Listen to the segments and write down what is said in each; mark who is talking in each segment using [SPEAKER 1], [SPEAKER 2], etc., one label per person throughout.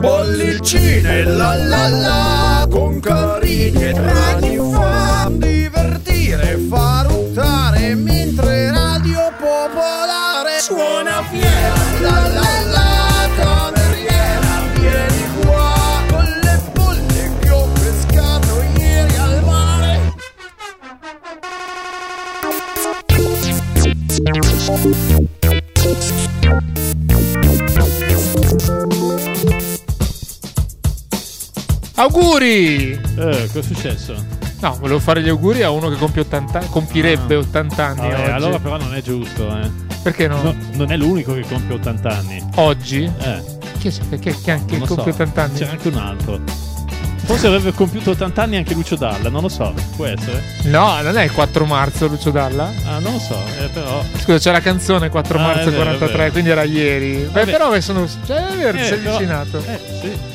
[SPEAKER 1] Bollicine la la la con carini e draghi fa divertire, far urtare mentre Radio Popolare suona
[SPEAKER 2] Auguri!
[SPEAKER 3] Eh, cosa è successo?
[SPEAKER 2] No, volevo fare gli auguri a uno che compie 80 compirebbe
[SPEAKER 3] Ah.
[SPEAKER 2] 80 anni
[SPEAKER 3] Vabbè, allora però non è giusto, eh.
[SPEAKER 2] Perché no?
[SPEAKER 3] No, non è l'unico che compie 80 anni.
[SPEAKER 2] Oggi?
[SPEAKER 3] Eh,
[SPEAKER 2] Chi, è- chi
[SPEAKER 3] non lo
[SPEAKER 2] compie
[SPEAKER 3] so.
[SPEAKER 2] 80 anni?
[SPEAKER 3] C'è anche un altro. Forse avrebbe compiuto 80 anni anche Lucio Dalla, non lo so. Può essere?
[SPEAKER 2] No, non è il 4 marzo Lucio Dalla.
[SPEAKER 3] Ah, non lo so, eh, però.
[SPEAKER 2] Scusa, c'è la canzone 4
[SPEAKER 3] Ah,
[SPEAKER 2] marzo
[SPEAKER 3] vero, è
[SPEAKER 2] 43,
[SPEAKER 3] vero.
[SPEAKER 2] quindi era ieri. Beh, però sono. Cioè, è vero,
[SPEAKER 3] Eh,
[SPEAKER 2] si è
[SPEAKER 3] però-
[SPEAKER 2] avvicinato.
[SPEAKER 3] Eh, sì.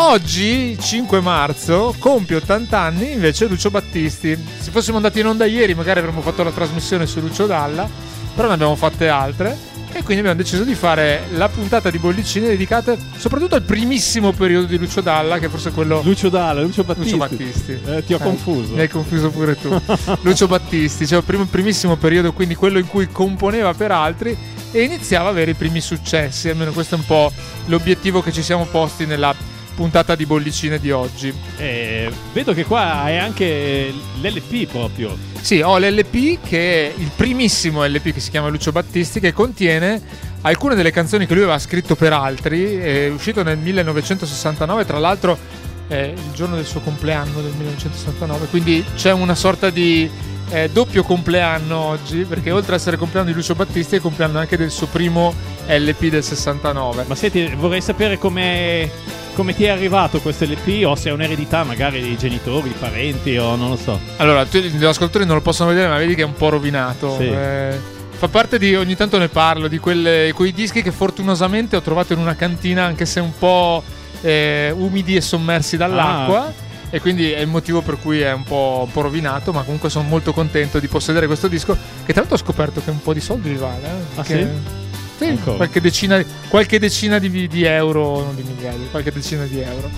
[SPEAKER 2] Oggi, 5 marzo, compie 80 anni invece Lucio Battisti. Se fossimo andati in onda ieri, magari avremmo fatto la trasmissione su Lucio Dalla, però ne abbiamo fatte altre. E quindi abbiamo deciso di fare la puntata di bollicine dedicate soprattutto al primissimo periodo di Lucio Dalla, che forse è quello.
[SPEAKER 3] Lucio Dalla, Lucio Battisti.
[SPEAKER 2] Lucio Battisti.
[SPEAKER 3] Eh, ti ho
[SPEAKER 2] Eh,
[SPEAKER 3] confuso.
[SPEAKER 2] Mi hai confuso pure tu. Lucio Battisti, cioè il primo- primissimo periodo, quindi quello in cui componeva per altri e iniziava a avere i primi successi. Almeno questo è un po' l'obiettivo che ci siamo posti nella puntata di bollicine di oggi.
[SPEAKER 3] Eh, vedo che qua hai anche l'LP proprio.
[SPEAKER 2] Sì, ho l'LP che è il primissimo LP che si chiama Lucio Battisti che contiene alcune delle canzoni che lui aveva scritto per altri, è uscito nel 1969, tra l'altro è il giorno del suo compleanno del 1969, quindi c'è una sorta di eh, doppio compleanno oggi, perché oltre ad essere compleanno di Lucio Battisti è compleanno anche del suo primo LP del 69.
[SPEAKER 3] Ma senti, vorrei sapere come, come ti è arrivato questo LP o se è un'eredità magari dei genitori, parenti o non lo so.
[SPEAKER 2] Allora, tu- gli ascoltatori non lo possono vedere, ma vedi che è un po' rovinato.
[SPEAKER 3] Sì.
[SPEAKER 2] Eh, fa parte di, ogni tanto ne parlo, di quelle, quei dischi che fortunosamente ho trovato in una cantina, anche se un po' eh, umidi e sommersi dall'acqua.
[SPEAKER 3] Ah.
[SPEAKER 2] E quindi è il motivo per cui è un po', un po' rovinato, ma comunque sono molto contento di possedere questo disco, che tra l'altro ho scoperto che un po' di soldi vi vale. eh,
[SPEAKER 3] Ah,
[SPEAKER 2] perché- Sì, qualche decina, qualche decina di, di euro, non di migliaia, qualche decina di euro.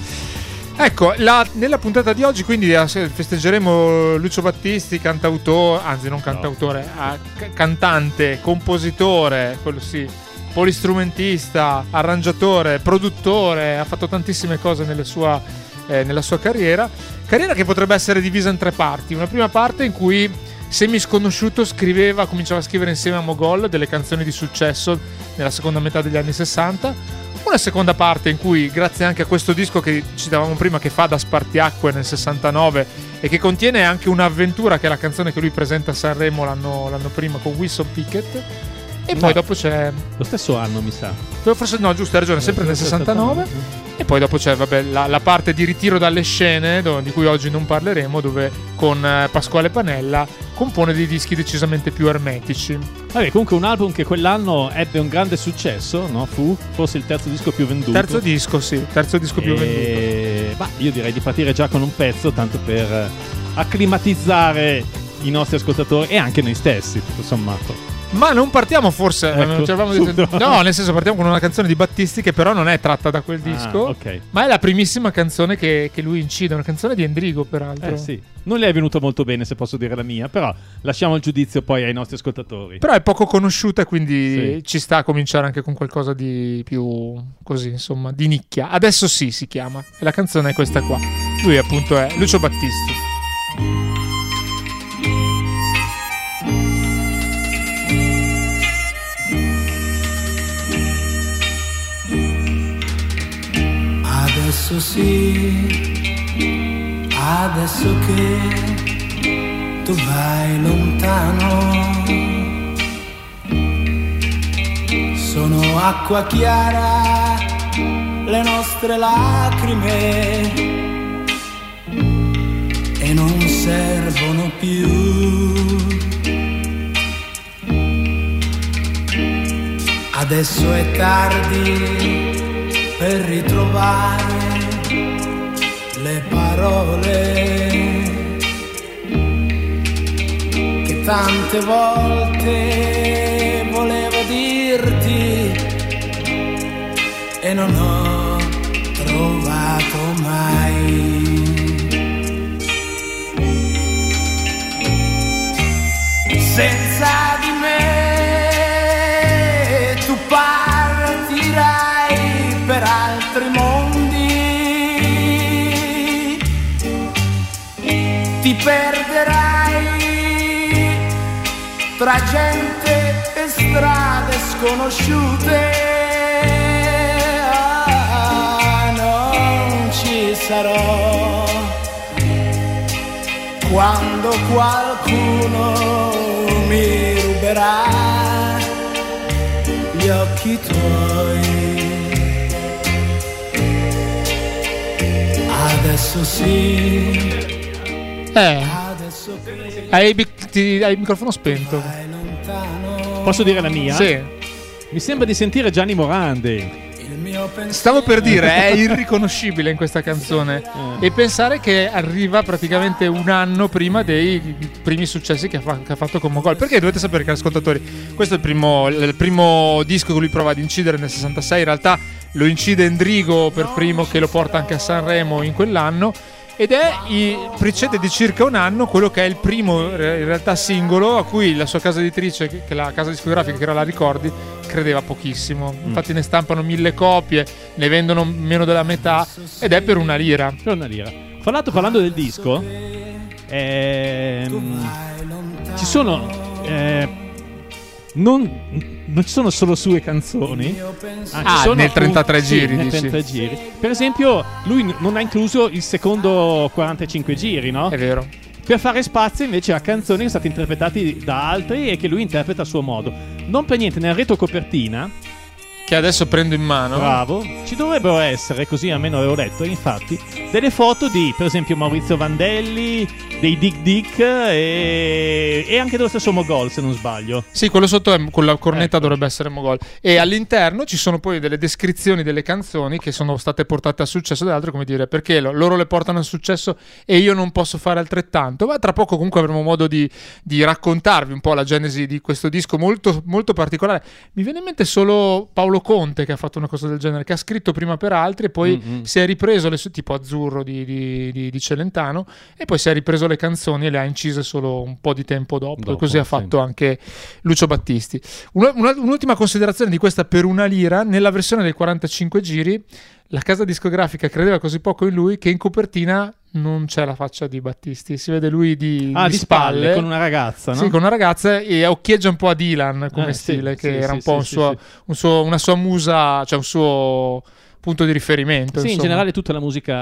[SPEAKER 2] Ecco, la- nella puntata di oggi quindi eh, festeggeremo Lucio Battisti, cantautore, anzi non cantautore, ah, ca- cantante, compositore, quello sì, polistrumentista, arrangiatore, produttore, ha fatto tantissime cose nelle sua- eh, nella sua carriera. Carriera che potrebbe essere divisa in tre parti. Una prima parte in cui semi sconosciuto scriveva, cominciava a scrivere insieme a Mogol delle canzoni di successo nella seconda metà degli anni 60. Una seconda parte in cui, grazie anche a questo disco che citavamo prima, che fa da spartiacque nel 69 e che contiene anche un'avventura che è la canzone che lui presenta a Sanremo l'anno, l'anno prima con Wilson Pickett. E poi
[SPEAKER 3] No.
[SPEAKER 2] dopo c'è.
[SPEAKER 3] Lo stesso anno, mi sa.
[SPEAKER 2] Forse no, giusto, hai ragione, sempre nel 69. E poi dopo c'è vabbè, la, la parte di ritiro dalle scene, do- di cui oggi non parleremo, dove con eh, Pasquale Panella compone dei dischi decisamente più ermetici.
[SPEAKER 3] Vabbè, comunque un album che quell'anno ebbe un grande successo, no? Fu forse il terzo disco più venduto.
[SPEAKER 2] Terzo disco, sì, terzo disco più venduto.
[SPEAKER 3] E... Bah, io direi di partire già con un pezzo, tanto per eh, acclimatizzare i nostri ascoltatori e anche noi stessi, tutto sommato.
[SPEAKER 2] Ma non partiamo forse.
[SPEAKER 3] Ecco,
[SPEAKER 2] detto- no, nel senso partiamo con una canzone di Battisti che però non è tratta da quel disco.
[SPEAKER 3] Ah, ok.
[SPEAKER 2] Ma è la primissima canzone che, che lui incide, una canzone di Endrigo, peraltro.
[SPEAKER 3] Eh sì, non le è venuta molto bene se posso dire la mia, però lasciamo il giudizio poi ai nostri ascoltatori.
[SPEAKER 2] Però è poco conosciuta, quindi
[SPEAKER 3] Sì.
[SPEAKER 2] ci sta a cominciare anche con qualcosa di più così, insomma, di nicchia. Adesso sì si chiama. E la canzone è questa qua. Lui appunto è Lucio Battisti.
[SPEAKER 4] Adesso sì, adesso che tu vai lontano, sono acqua chiara le nostre lacrime e non servono più. Adesso è tardi per ritrovare le parole che tante volte volevo dirti e non ho trovato mai. Senza di me perderai tra gente e strade sconosciute. Ah, non ci sarò quando qualcuno mi ruberà gli occhi tuoi. Adesso sì,
[SPEAKER 2] Eh,
[SPEAKER 4] adesso che
[SPEAKER 2] hai, ti- hai il microfono spento.
[SPEAKER 3] Posso dire la mia?
[SPEAKER 2] Sì.
[SPEAKER 3] Mi sembra di sentire Gianni Morandi.
[SPEAKER 4] il mio pensiero
[SPEAKER 2] Stavo per dire, è irriconoscibile in questa canzone. E pensare che arriva praticamente un anno prima dei primi successi che ha, fa- che ha fatto con Mogol. Perché dovete sapere, cari ascoltatori, questo è il primo, il primo disco che lui prova ad incidere nel 66. In realtà lo incide Endrigo per primo, che lo porta anche a Sanremo in quell'anno. Ed è, precede di circa un anno quello che è il primo in realtà singolo a cui la sua casa editrice, la casa discografica che era la Ricordi, credeva pochissimo. Infatti ne stampano mille copie, ne vendono meno della metà ed è per una lira.
[SPEAKER 3] Per una lira. Fra l'altro, parlando del disco, ehm, ci sono. eh, non, non ci sono solo sue canzoni.
[SPEAKER 2] Ah,
[SPEAKER 3] sono
[SPEAKER 2] nel
[SPEAKER 3] appunto-
[SPEAKER 2] 33
[SPEAKER 3] sì,
[SPEAKER 2] giri,
[SPEAKER 3] nel
[SPEAKER 2] dici.
[SPEAKER 3] 33 giri. Per esempio, lui non ha incluso il secondo 45 giri, no?
[SPEAKER 2] È vero.
[SPEAKER 3] Per fare spazio invece a canzoni che sono state interpretate da altri e che lui interpreta a suo modo. Non per niente nel retro copertina,
[SPEAKER 2] Che adesso prendo in mano.
[SPEAKER 3] bravo, ci dovrebbero essere, così almeno avevo letto, infatti, delle foto di, per esempio, Maurizio Vandelli, dei Dick Dick e, e anche dello stesso Mogol, se non sbaglio.
[SPEAKER 2] Sì, quello sotto è- con la cornetta
[SPEAKER 3] Ecco.
[SPEAKER 2] dovrebbe essere Mogol. E all'interno ci sono poi delle descrizioni delle canzoni che sono state portate a successo da altri, come dire, perché lo- loro le portano a successo e io non posso fare altrettanto. Ma tra poco comunque avremo modo di, di raccontarvi un po' la genesi di questo disco molto, molto particolare. Mi viene in mente solo Paolo Conte che ha fatto una cosa del genere, che ha scritto prima per altri e poi
[SPEAKER 3] Mm-mm.
[SPEAKER 2] si è ripreso le sue, tipo Azzurro di, di- di- di Celentano e poi si è ripreso le canzoni e le ha incise solo un po' di tempo dopo,
[SPEAKER 3] Dopo,
[SPEAKER 2] così ha
[SPEAKER 3] sì.
[SPEAKER 2] fatto anche Lucio Battisti. Una- una- un'ultima considerazione di questa per una lira, nella versione dei 45 giri, la casa discografica credeva così poco in lui che in copertina non c'è la faccia di Battisti, si vede lui di,
[SPEAKER 3] Ah,
[SPEAKER 2] di
[SPEAKER 3] di spalle, con una ragazza, no?
[SPEAKER 2] Sì, con una ragazza e occhieggia un po' a Dylan come
[SPEAKER 3] Eh, sì,
[SPEAKER 2] stile, che
[SPEAKER 3] sì,
[SPEAKER 2] era
[SPEAKER 3] sì,
[SPEAKER 2] un po'
[SPEAKER 3] sì,
[SPEAKER 2] un
[SPEAKER 3] sì,
[SPEAKER 2] suo-
[SPEAKER 3] sì.
[SPEAKER 2] un suo- una sua musa, cioè un suo punto di riferimento.
[SPEAKER 3] Sì, in
[SPEAKER 2] insomma.
[SPEAKER 3] generale tutta la musica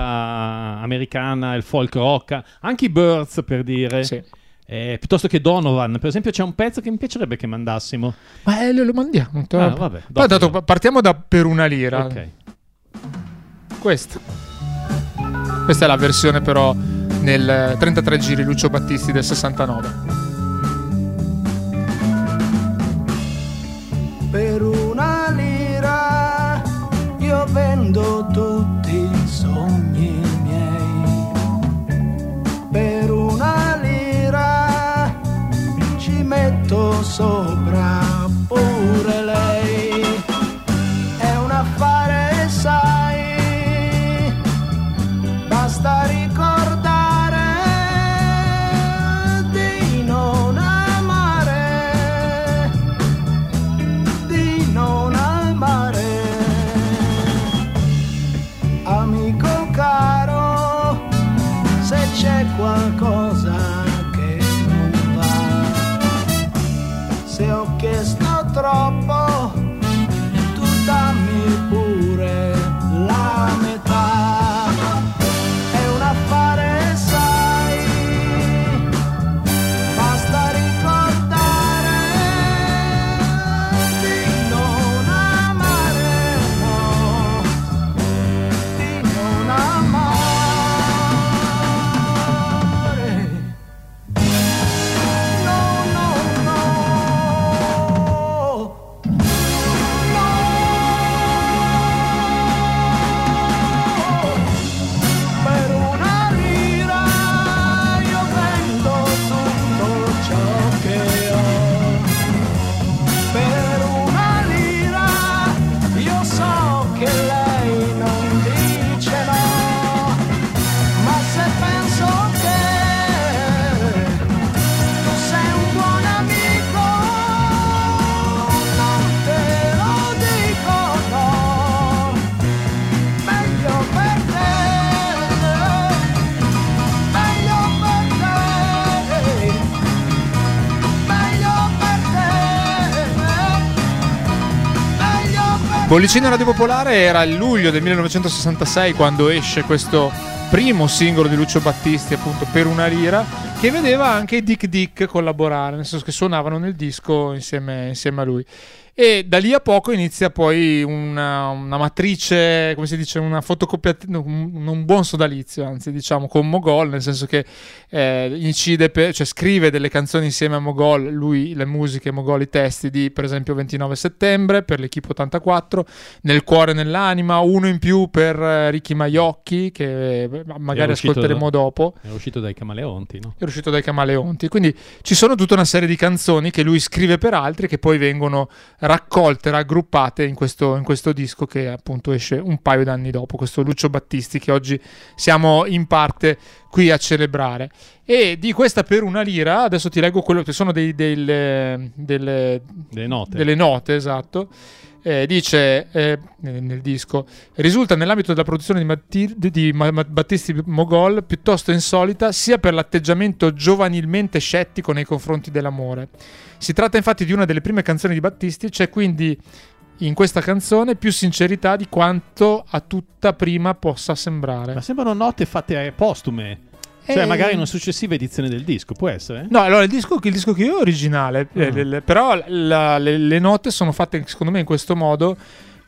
[SPEAKER 3] americana, il folk rock, anche i Birds per dire,
[SPEAKER 2] Sì.
[SPEAKER 3] Eh, piuttosto che Donovan. Per esempio c'è un pezzo che mi piacerebbe che mandassimo.
[SPEAKER 2] Ma eh, lo, mandiamo.
[SPEAKER 3] Ah, vabbè, dopo.
[SPEAKER 2] dato- partiamo da per una lira.
[SPEAKER 3] Ok.
[SPEAKER 2] Questa. Questa è la versione però nel 33 giri Lucio Battisti del 69.
[SPEAKER 4] so
[SPEAKER 2] Bollicina Radio Popolare era il luglio del 1966 quando esce questo primo singolo di Lucio Battisti, appunto per una lira, che vedeva anche Dick Dick collaborare, nel senso che suonavano nel disco insieme, insieme a lui. E da lì a poco inizia poi una, una matrice, come si dice, una fotocopia, un, un, buon sodalizio, anzi diciamo, con Mogol, nel senso che eh, incide, per, cioè scrive delle canzoni insieme a Mogol, lui le musiche, Mogol i testi di per esempio 29 settembre per l'Equipe 84, Nel cuore e nell'anima, uno in più per eh, Ricky Maiocchi, che eh, magari ascolteremo
[SPEAKER 3] da,
[SPEAKER 2] dopo.
[SPEAKER 3] È uscito dai Camaleonti, no?
[SPEAKER 2] È uscito dai Camaleonti, quindi ci sono tutta una serie di canzoni che lui scrive per altri che poi vengono raccolte, raggruppate in questo, in questo disco che appunto esce un paio d'anni dopo, questo Lucio Battisti che oggi siamo in parte qui a celebrare. E di questa per una lira, adesso ti leggo quello che sono dei, delle, delle,
[SPEAKER 3] delle, note.
[SPEAKER 2] delle note, esatto. Eh, dice eh, nel disco risulta nell'ambito della produzione di, Matti, di Battisti Mogol piuttosto insolita sia per l'atteggiamento giovanilmente scettico nei confronti dell'amore si tratta infatti di una delle prime canzoni di Battisti, c'è quindi in questa canzone più sincerità di quanto a tutta prima possa sembrare.
[SPEAKER 3] Ma sembrano note fatte postume. Cioè, eh, magari in una successiva edizione del disco, può essere?
[SPEAKER 2] No, allora il disco, il disco che io ho è originale, uh-huh. eh, le, però la, le, le, note sono fatte secondo me in questo modo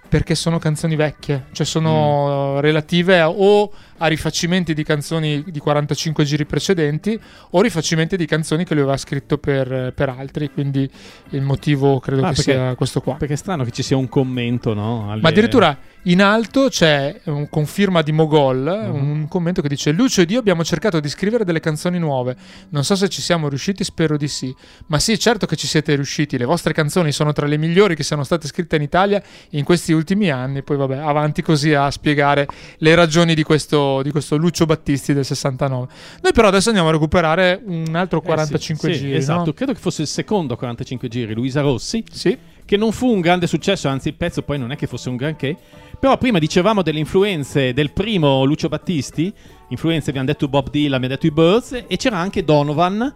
[SPEAKER 2] perché sono canzoni vecchie, cioè sono mm. relative a, o a rifacimenti di canzoni di 45 giri precedenti o rifacimenti di canzoni che lui aveva scritto per, per altri, quindi il motivo credo ah, che perché, sia questo qua.
[SPEAKER 3] Perché è strano che ci sia un commento, no?
[SPEAKER 2] Alle... Ma addirittura in alto c'è un conferma di Mogol, uh-huh. un commento che dice Lucio ed io abbiamo cercato di scrivere delle canzoni nuove, non so se ci siamo riusciti, spero di sì, ma sì, certo che ci siete riusciti, le vostre canzoni sono tra le migliori che siano state scritte in Italia in questi ultimi anni, poi vabbè, avanti così a spiegare le ragioni di questo, di questo Lucio Battisti del 69. Noi però adesso andiamo a recuperare un altro 45
[SPEAKER 3] eh sì,
[SPEAKER 2] giri.
[SPEAKER 3] Sì, esatto,
[SPEAKER 2] no?
[SPEAKER 3] credo che fosse il secondo 45 giri, Luisa Rossi.
[SPEAKER 2] Sì
[SPEAKER 3] che non fu un grande successo, anzi il pezzo poi non è che fosse un granché, però prima dicevamo delle influenze del primo Lucio Battisti, influenze abbiamo detto Bob Dylan, abbiamo detto i Birds, e c'era anche Donovan,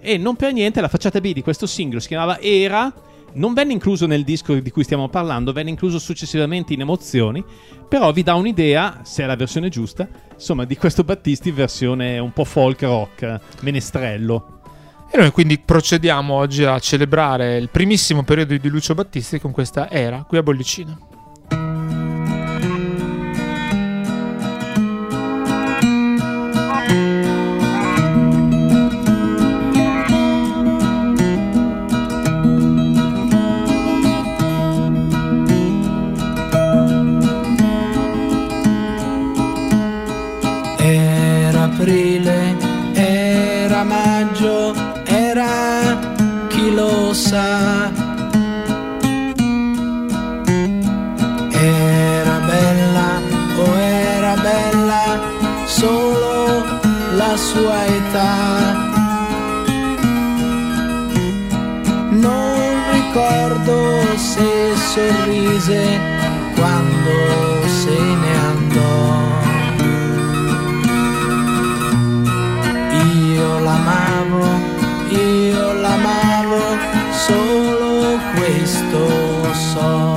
[SPEAKER 3] e non per niente la facciata B di questo singolo si chiamava Era, non venne incluso nel disco di cui stiamo parlando, venne incluso successivamente in Emozioni, però vi dà un'idea, se è la versione giusta, insomma, di questo Battisti versione un po' folk rock, menestrello.
[SPEAKER 2] E noi quindi procediamo oggi a celebrare il primissimo periodo di Lucio Battisti con questa era qui a Bollicina.
[SPEAKER 4] Sorrise quando se ne andò. Io l'amavo, io l'amavo solo questo so.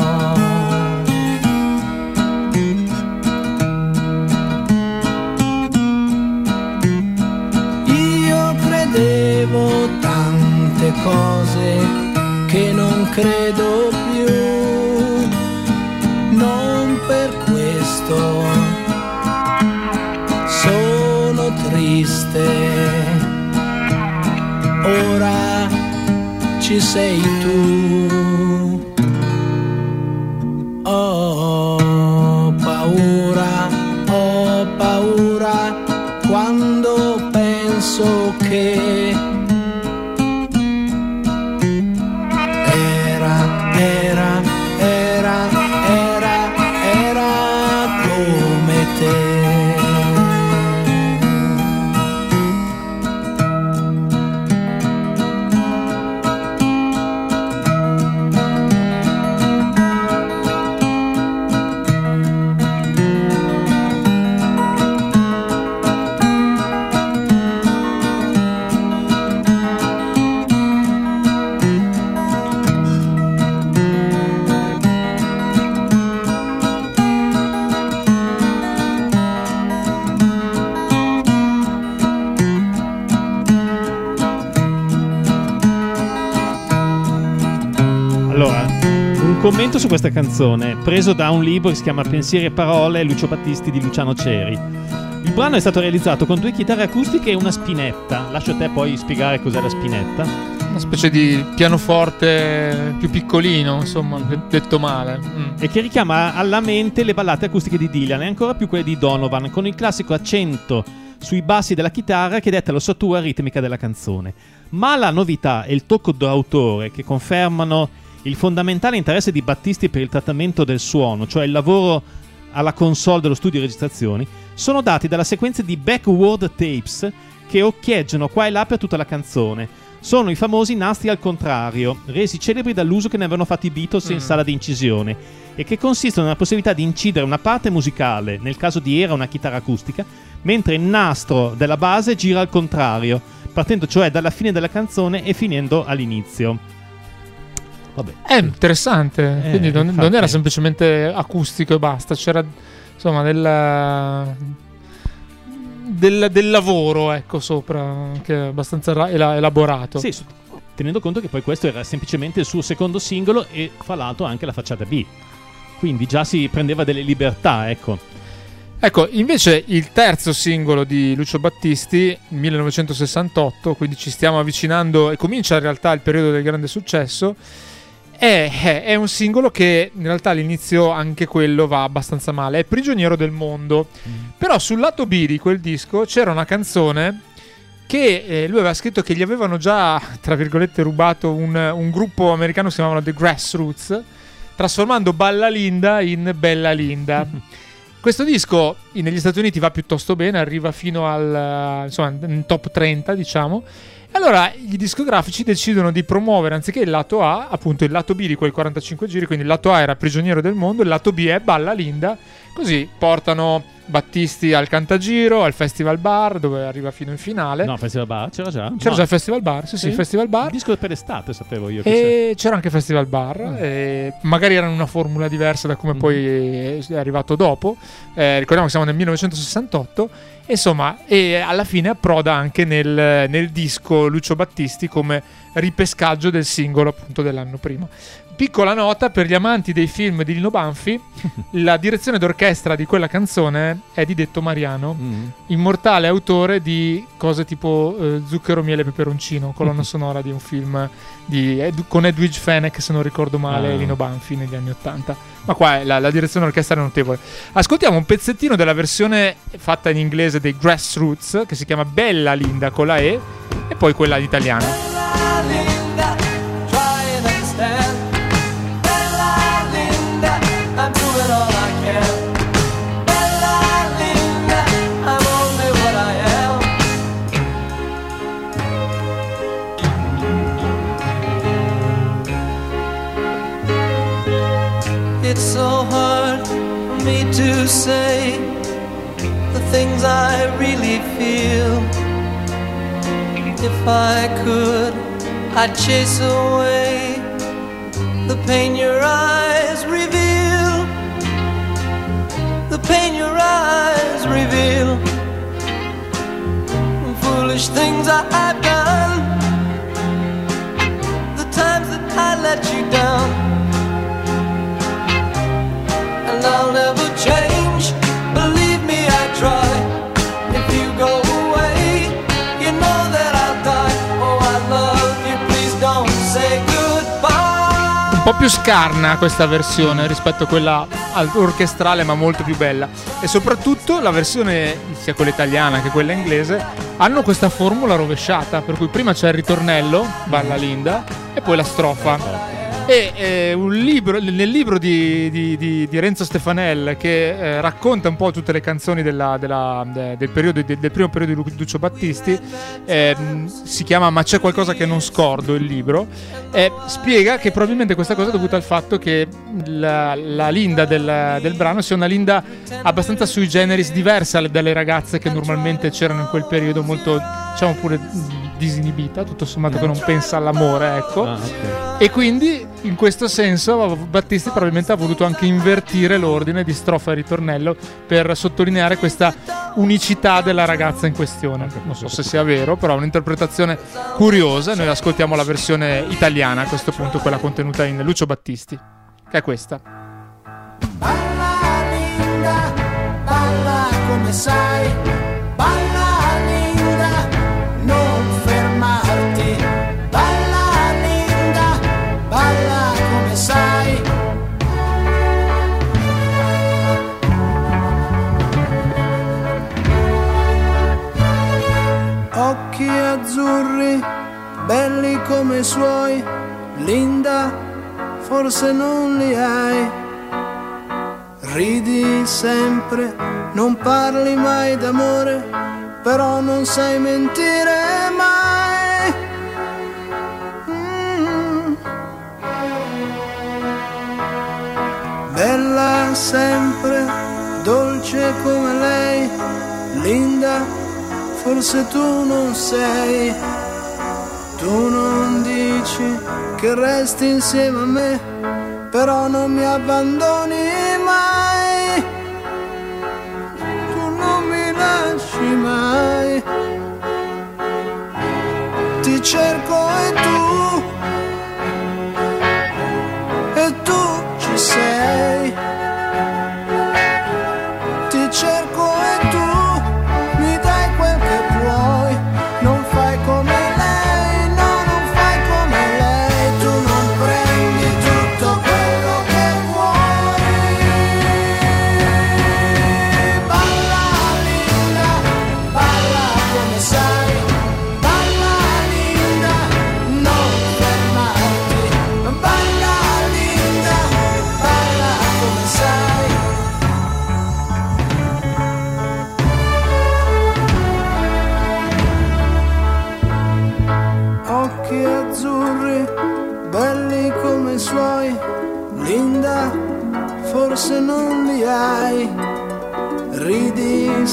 [SPEAKER 4] Io credevo tante cose che non credo per questo sono triste. Ora ci sei tu.
[SPEAKER 3] Commento su questa canzone, preso da un libro che si chiama Pensieri e parole, Lucio Battisti di Luciano Ceri. Il brano è stato realizzato con due chitarre acustiche e una spinetta. Lascio a te poi spiegare cos'è la spinetta.
[SPEAKER 2] Una specie di pianoforte più piccolino, insomma, detto male. Mm.
[SPEAKER 3] E che richiama alla mente le ballate acustiche di Dylan e ancora più quelle di Donovan, con il classico accento sui bassi della chitarra che detta l'ossatura ritmica della canzone. Ma la novità e il tocco d'autore che confermano il fondamentale interesse di Battisti per il trattamento del suono, cioè il lavoro alla console dello studio di registrazioni, sono dati dalla sequenza di backward tapes che occhieggiano qua e là per tutta la canzone. Sono i famosi nastri al contrario, resi celebri dall'uso che ne avevano fatto i Beatles in
[SPEAKER 2] Mm.
[SPEAKER 3] sala di incisione, e che consistono nella possibilità di incidere una parte musicale, nel caso di Era una chitarra acustica, mentre il nastro della base gira al contrario, partendo cioè dalla fine della canzone e finendo all'inizio. Vabbè.
[SPEAKER 2] È interessante,
[SPEAKER 3] Eh,
[SPEAKER 2] quindi non, non era semplicemente acustico e basta, c'era insomma del, del, del lavoro ecco sopra, che è abbastanza ra- ela- elaborato.
[SPEAKER 3] Sì, tenendo conto che poi questo era semplicemente il suo secondo singolo e fra l'altro anche la facciata B. Quindi già si prendeva delle libertà, ecco.
[SPEAKER 2] Ecco, invece il terzo singolo di Lucio Battisti, 1968, quindi ci stiamo avvicinando e comincia in realtà il periodo del grande successo, è, è- è un singolo che in realtà all'inizio anche quello va abbastanza male, è Prigioniero del mondo, però sul lato B di quel disco c'era una canzone che eh, lui aveva scritto che gli avevano già, tra virgolette, rubato un, un gruppo americano che si chiamavano The Grassroots, trasformando Balla Linda in Bella Linda. Questo disco negli Stati Uniti va piuttosto bene, arriva fino al insomma, in top 30, diciamo. Allora i discografici decidono di promuovere anziché il lato A, appunto il lato B di quel 45 giri, quindi il lato A era Prigioniero del mondo, il lato B è Balla Linda. Così portano Battisti al Cantagiro, al Festival Bar, dove arriva fino in finale.
[SPEAKER 3] No, Festival Bar c'era già?
[SPEAKER 2] C'era
[SPEAKER 3] No.
[SPEAKER 2] già il Festival Bar, sì, sì,
[SPEAKER 3] Sì?
[SPEAKER 2] il Festival
[SPEAKER 3] Il
[SPEAKER 2] Bar.
[SPEAKER 3] disco per estate sapevo io. che
[SPEAKER 2] E c'era anche Festival Bar,
[SPEAKER 3] Mm.
[SPEAKER 2] e magari era una formula diversa da come
[SPEAKER 3] Mhm.
[SPEAKER 2] poi è arrivato dopo. Eh, ricordiamo che siamo nel 1968. Insomma, e alla fine approda anche nel, nel disco Lucio Battisti come ripescaggio del singolo appunto dell'anno prima. Piccola nota per gli amanti dei film di Lino Banfi, la direzione d'orchestra di quella canzone è di Detto Mariano,
[SPEAKER 3] Mm.
[SPEAKER 2] immortale autore di cose tipo eh, Zucchero, miele e peperoncino, colonna sonora di un film di Ed- con Edwidge Fenech, se non ricordo male, e Lino Banfi negli anni Ottanta. Ma qua è la, la direzione d'orchestra è notevole. Ascoltiamo un pezzettino della versione fatta in inglese dei Grassroots, che si chiama Bella Linda con la E, e poi quella italiana.
[SPEAKER 5] Bella Linda, So hard for me to say the things I really feel. If I could, I'd chase away the pain your eyes reveal. The pain your eyes reveal. Foolish things I've done.
[SPEAKER 2] Po' più scarna questa versione rispetto a quella al- orchestrale, ma molto più bella. E soprattutto la versione, sia quella italiana che quella inglese, hanno questa formula rovesciata. Per cui prima c'è il ritornello, Balla Linda, e poi la strofa. E eh, un libro, nel libro di, di- di- di Renzo Stefanel che eh, racconta un po' tutte le canzoni della- della- de- del, periodo, de- del primo periodo di Lu- Lucio Battisti, ehm, si chiama Ma c'è qualcosa che non scordo il libro, eh, spiega che probabilmente questa cosa è dovuta al fatto che la, la Linda del, del brano sia una Linda abbastanza sui generis diversa dalle ragazze che normalmente c'erano in quel periodo, molto diciamo pure disinibita, tutto sommato che non pensa all'amore, ecco.
[SPEAKER 3] Ah, ok.
[SPEAKER 2] E quindi in questo senso Battisti probabilmente ha voluto anche invertire l'ordine di strofa e ritornello per sottolineare questa unicità della ragazza in questione. Non so se sia vero, però è un'interpretazione curiosa. Noi ascoltiamo la versione italiana a questo punto, quella contenuta in Lucio Battisti. che è questa.
[SPEAKER 4] Balla linda, balla come sai, belli come i suoi, linda, forse non li hai. Ridi sempre, non parli mai d'amore, però non sai mentire mai. Mm. Bella sempre, dolce come lei, linda, forse tu non sei. Tu non dici che resti insieme a me, però non mi abbandoni mai. Tu non mi lasci mai. Ti cerco e tu,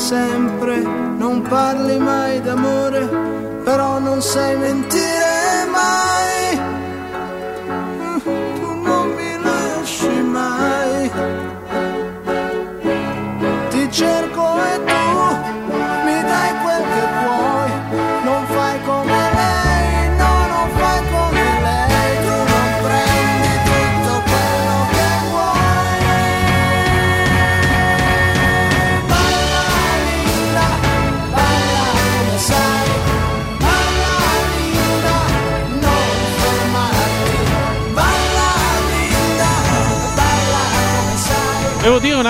[SPEAKER 4] sempre, non parli mai d'amore, però non sai mentire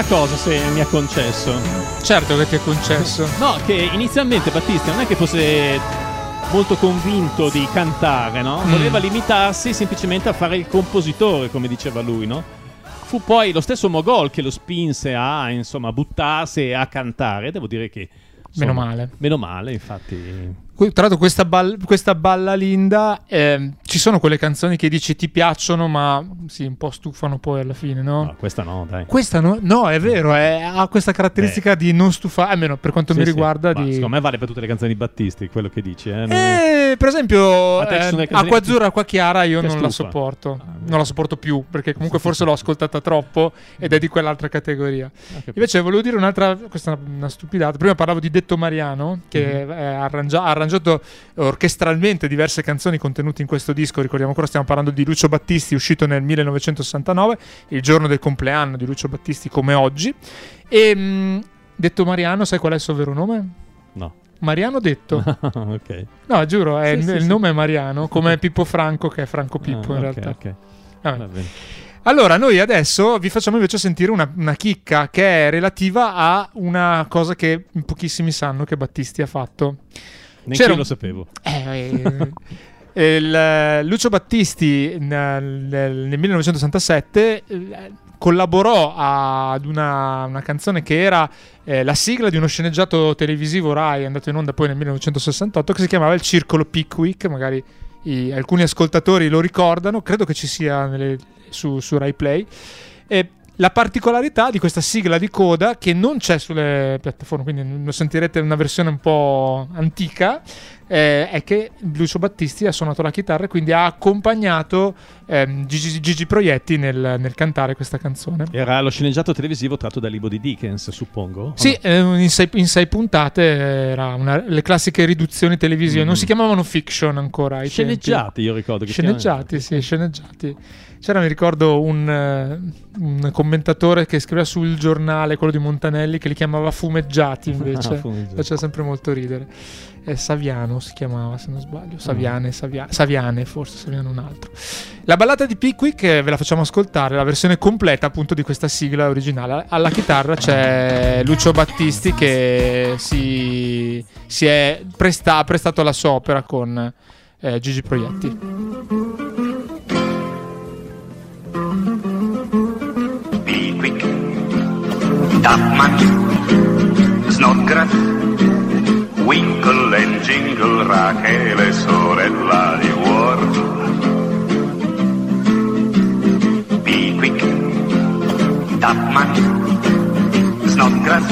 [SPEAKER 3] cosa, se mi ha concesso.
[SPEAKER 2] Certo che ti è concesso.
[SPEAKER 3] No, che inizialmente Battista non è che fosse molto convinto di cantare, no?
[SPEAKER 2] Mm.
[SPEAKER 3] Voleva limitarsi semplicemente a fare il compositore, come diceva lui, no? Fu poi lo stesso Mogol che lo spinse a, insomma, buttarsi e a cantare. Devo dire che...
[SPEAKER 2] Meno
[SPEAKER 3] insomma,
[SPEAKER 2] male.
[SPEAKER 3] Meno male, infatti...
[SPEAKER 2] Tra l'altro, questa, ball- questa balla linda, ehm, ci sono quelle canzoni che dici ti piacciono, ma sì, un po' stufano poi alla fine, no?
[SPEAKER 3] No, questa no, dai.
[SPEAKER 2] Questa no, no, è vero, è- ha questa caratteristica di non stufare, almeno per quanto
[SPEAKER 3] Sì,
[SPEAKER 2] mi
[SPEAKER 3] sì.
[SPEAKER 2] riguarda.
[SPEAKER 3] Ma
[SPEAKER 2] di...
[SPEAKER 3] Secondo me vale per tutte le canzoni di Battisti, quello che dici, eh? Non
[SPEAKER 2] Eh, per esempio, eh, Acqua Azzurra, Acqua Chiara, io non la
[SPEAKER 3] stufa.
[SPEAKER 2] sopporto.
[SPEAKER 3] Ah, beh.
[SPEAKER 2] non la sopporto più, perché comunque forse l'ho ascoltata troppo ed è di quell'altra categoria.
[SPEAKER 3] capito.
[SPEAKER 2] Invece volevo dire un'altra, questa è una, una stupidata. Prima parlavo di Detto Mariano, che
[SPEAKER 3] Mhm.
[SPEAKER 2] eh, ha arrangia- ha arrangiato orchestralmente diverse canzoni contenute in questo disco. Ricordiamo ancora, stiamo parlando di Lucio Battisti, uscito nel 1969, il giorno del compleanno di Lucio Battisti, come oggi. E mh, Detto Mariano, sai qual è il suo vero nome?
[SPEAKER 3] No.
[SPEAKER 2] Mariano Detto.
[SPEAKER 3] ok.
[SPEAKER 2] No, giuro, è-
[SPEAKER 3] Sì, sì,
[SPEAKER 2] il
[SPEAKER 3] sì.
[SPEAKER 2] nome è Mariano, come Pippo Franco, che è Franco Pippo
[SPEAKER 3] Ah,
[SPEAKER 2] in
[SPEAKER 3] ok,
[SPEAKER 2] realtà.
[SPEAKER 3] ok. Bene.
[SPEAKER 2] Allora, noi adesso vi facciamo invece sentire una, una chicca che è relativa a una cosa che pochissimi sanno che Battisti ha fatto.
[SPEAKER 3] Neanche io lo sapevo.
[SPEAKER 2] Eh, eh, il, eh, Lucio Battisti nel, nel- nel 1967 eh, collaborò ad una, una canzone che era eh, la sigla di uno sceneggiato televisivo Rai andato in onda poi nel 1968 che si chiamava Il Circolo Pickwick, magari i- alcuni ascoltatori lo ricordano, credo che ci sia nelle- su, su Rai Play. E la particolarità di questa sigla di coda che non c'è sulle piattaforme, quindi lo sentirete in una versione un po' antica, eh, è che Lucio Battisti ha suonato la chitarra e quindi ha accompagnato ehm, Gigi, Gigi Proietti nel, nel cantare questa canzone.
[SPEAKER 3] Era lo sceneggiato televisivo tratto dal libro di Dickens, suppongo.
[SPEAKER 2] Sì, eh, in, sei, in sei puntate era una- le classiche riduzioni televisive, non si chiamavano fiction ancora. ai tempi.
[SPEAKER 3] Mm. Sceneggiati, io ricordo che
[SPEAKER 2] Sceneggiati, sì, sceneggiati. C'era, mi ricordo, un, eh, un commentatore che scriveva sul giornale, quello di Montanelli, che li chiamava fumeggiati invece.
[SPEAKER 3] Ah, fumeggiati.
[SPEAKER 2] Faceva sempre molto ridere. Eh, Saviano si chiamava, se non
[SPEAKER 3] Mm.
[SPEAKER 2] sbaglio. Saviane, Savia- Saviane, forse, Saviano un altro. La ballata di Pickwick eh, ve la facciamo ascoltare, la versione completa appunto di questa sigla originale. Alla chitarra c'è Lucio Battisti che si, si è presta- prestato alla sua opera con eh, Gigi Proietti.
[SPEAKER 6] Tapman, Snodgrass, Winkle e Jingle, Rachele, sorella di Ward. Pickwick, Tapman, Snodgrass,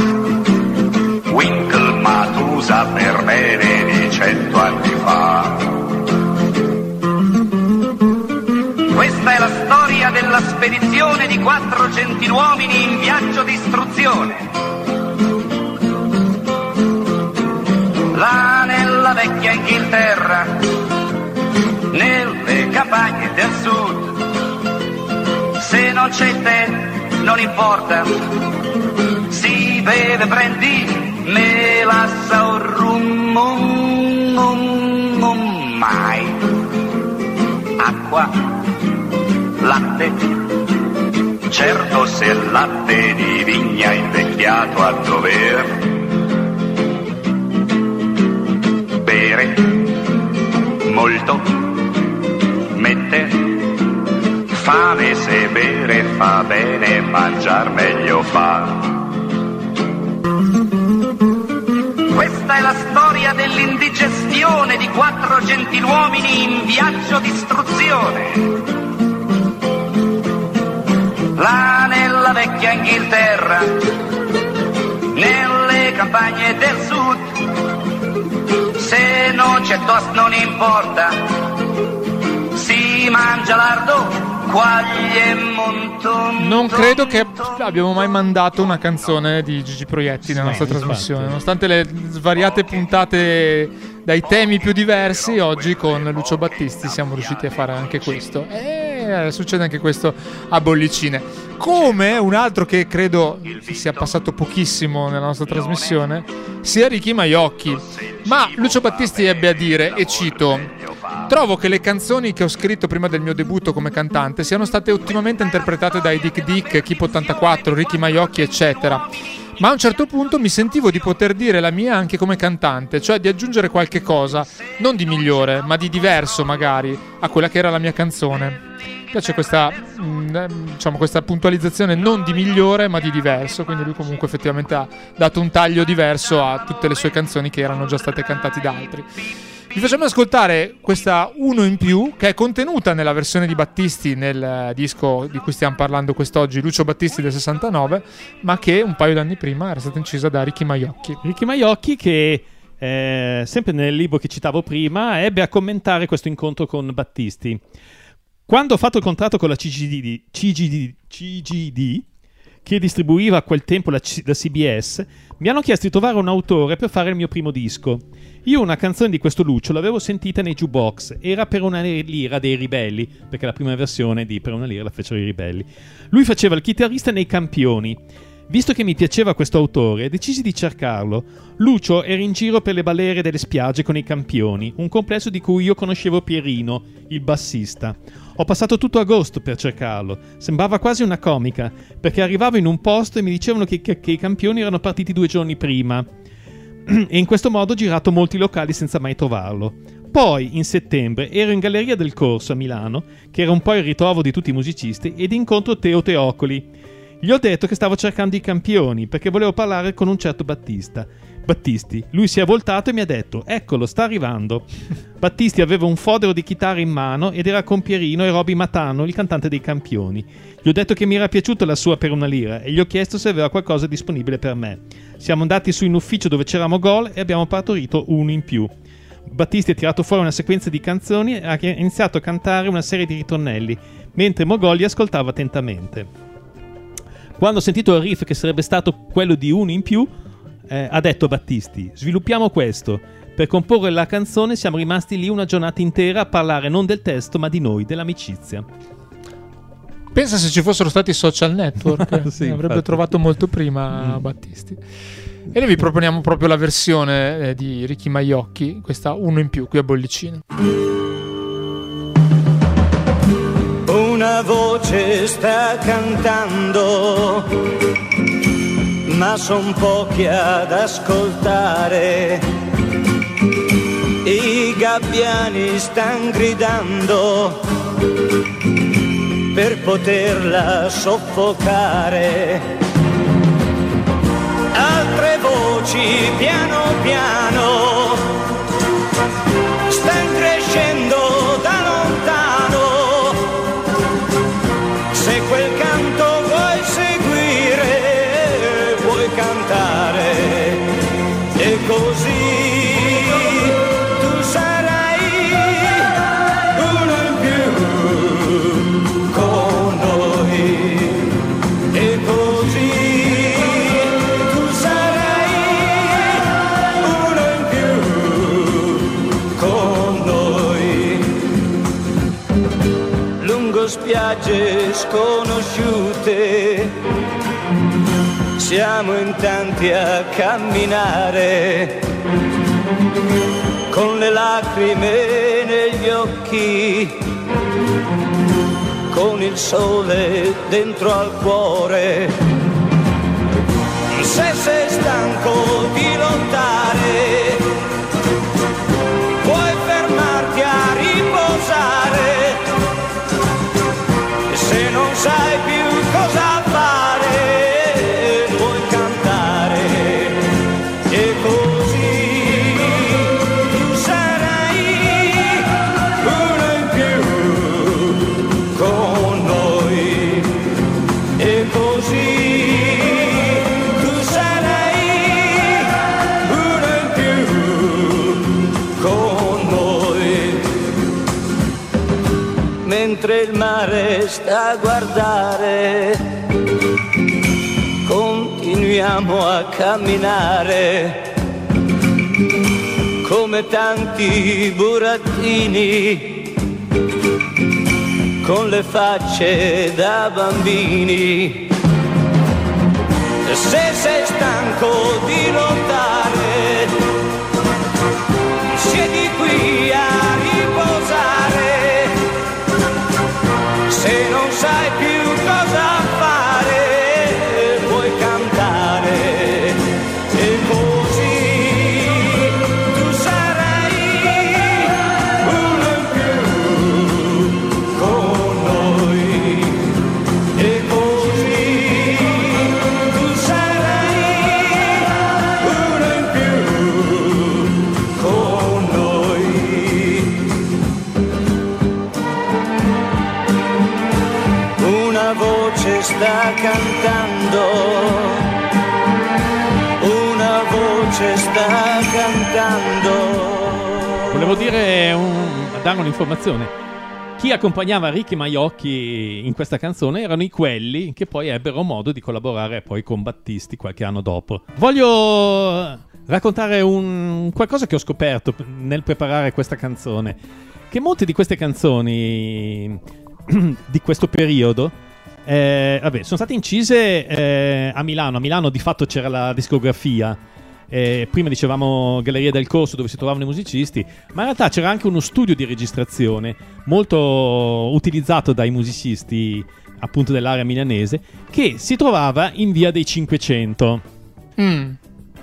[SPEAKER 6] Winkle, Matusa per bene di cento anni fa. Questa è la storia della spedizione di quattro gentiluomini in viaggio di istruzione. Là nella vecchia Inghilterra, nelle campagne del sud, se non c'è tè non importa, si beve prendi melassa o rum, mum, mum, mum, mai. Acqua, latte. Certo se il latte di vigna invecchiato a dover bere molto mette fame se bere fa bene mangiar meglio fa questa è la storia dell'indigestione di quattro gentiluomini in viaggio d'istruzione. Là nella vecchia Inghilterra, nelle campagne del sud, se non c'è toast non importa, si mangia lardo, e.
[SPEAKER 2] Non credo che abbiamo mai mandato una canzone di Gigi Proietti nella nostra trasmissione, nonostante le svariate puntate dai temi più diversi, oggi con Lucio Battisti siamo riusciti a fare anche questo. E succede anche questo a bollicine. Come un altro che credo sia passato pochissimo nella nostra trasmissione, sia Ricky Maiocchi. Ma Lucio Battisti ebbe a dire, e cito, Trovo che le canzoni che ho scritto prima del mio debutto come cantante siano state ottimamente interpretate dai Dick Dick, Keep 84, Ricky Maiocchi, eccetera. Ma a un certo punto mi sentivo di poter dire la mia anche come cantante, cioè di aggiungere qualche cosa, non di migliore, ma di diverso magari, a quella che era la mia canzone. Mi piace questa, mm, eh, diciamo, questa puntualizzazione non di migliore, ma di diverso, quindi lui comunque effettivamente ha dato un taglio diverso a tutte le sue canzoni che erano già state cantate da altri. Vi facciamo ascoltare questa uno in più che è contenuta nella versione di Battisti nel eh, disco di cui stiamo parlando quest'oggi, Lucio Battisti del 69, ma che un paio d'anni prima era stata incisa da Ricky Maiocchi.
[SPEAKER 3] Ricky Maiocchi che eh, sempre nel libro che citavo prima ebbe a commentare questo incontro con Battisti. Quando ho fatto il contratto con la CGD, CGD, CGD che distribuiva a quel tempo la, C- la CBS, mi hanno chiesto di trovare un autore per fare il mio primo disco. Io una canzone di questo Lucio l'avevo sentita nei jukebox, era per una lira dei ribelli, perché la prima versione di Per una lira la fecero i ribelli. Lui faceva il chitarrista nei campioni. Visto che mi piaceva questo autore, decisi di cercarlo. Lucio era in giro per le balere delle spiagge con i campioni, un complesso di cui io conoscevo Pierino, il bassista. Ho passato tutto agosto per cercarlo. Sembrava quasi una comica, perché arrivavo in un posto e mi dicevano che, che- che i campioni erano partiti due giorni prima. e in questo modo ho girato molti locali senza mai trovarlo. Poi, in settembre, ero in Galleria del Corso a Milano, che era un po' il ritrovo di tutti i musicisti, ed incontro Teo Teocoli. Gli ho detto che stavo cercando i campioni, perché volevo parlare con un certo Battista. Battisti. Lui si è voltato e mi ha detto: Eccolo, sta arrivando. Battisti aveva un fodero di chitarra in mano ed era con Pierino e Roby Matano, il cantante dei campioni. Gli ho detto che mi era piaciuta la sua per una lira e gli ho chiesto se aveva qualcosa disponibile per me. Siamo andati su in ufficio dove c'eravamo gol e abbiamo partorito uno in più. Battisti ha tirato fuori una sequenza di canzoni e ha iniziato a cantare una serie di ritornelli, mentre Mogolli ascoltava attentamente. Quando ha sentito il riff che sarebbe stato quello di uno in più, eh, ha detto a Battisti: Sviluppiamo questo. Per comporre la canzone siamo rimasti lì una giornata intera a parlare non del testo, ma di noi, dell'amicizia.
[SPEAKER 2] Pensa se ci fossero stati i social network,
[SPEAKER 3] Sì,
[SPEAKER 2] avrebbe
[SPEAKER 3] infatti.
[SPEAKER 2] trovato molto prima
[SPEAKER 3] Mm.
[SPEAKER 2] Battisti. E noi vi proponiamo proprio la versione eh, di Ricky Maiocchi, questa uno in più qui a Bollicino.
[SPEAKER 7] Una voce sta cantando, ma son pochi ad ascoltare. I gabbiani stan gridando per poterla soffocare. Altre voci piano piano spiagge sconosciute. Siamo in tanti a camminare con le lacrime negli occhi, con il sole dentro al cuore. Se sei stanco di lottare, se non sai più cosa fare guardare, continuiamo a camminare come tanti burattini, con le facce da bambini. Se sei stanco sta cantando, una voce sta cantando.
[SPEAKER 3] Volevo dire un- dare un'informazione. Chi accompagnava Ricky Maiocchi in questa canzone erano i quelli che poi ebbero modo di collaborare poi con Battisti qualche anno dopo. Voglio raccontare un qualcosa che ho scoperto nel preparare questa canzone. Che molte di queste canzoni di questo periodo eh, vabbè, sono state incise eh, a Milano. A Milano di fatto c'era la discografia. Eh, prima dicevamo Galleria del Corso dove si trovavano i musicisti, ma in realtà c'era anche uno studio di registrazione molto utilizzato dai musicisti appunto dell'area milanese che si trovava in via dei 500.
[SPEAKER 2] Mm.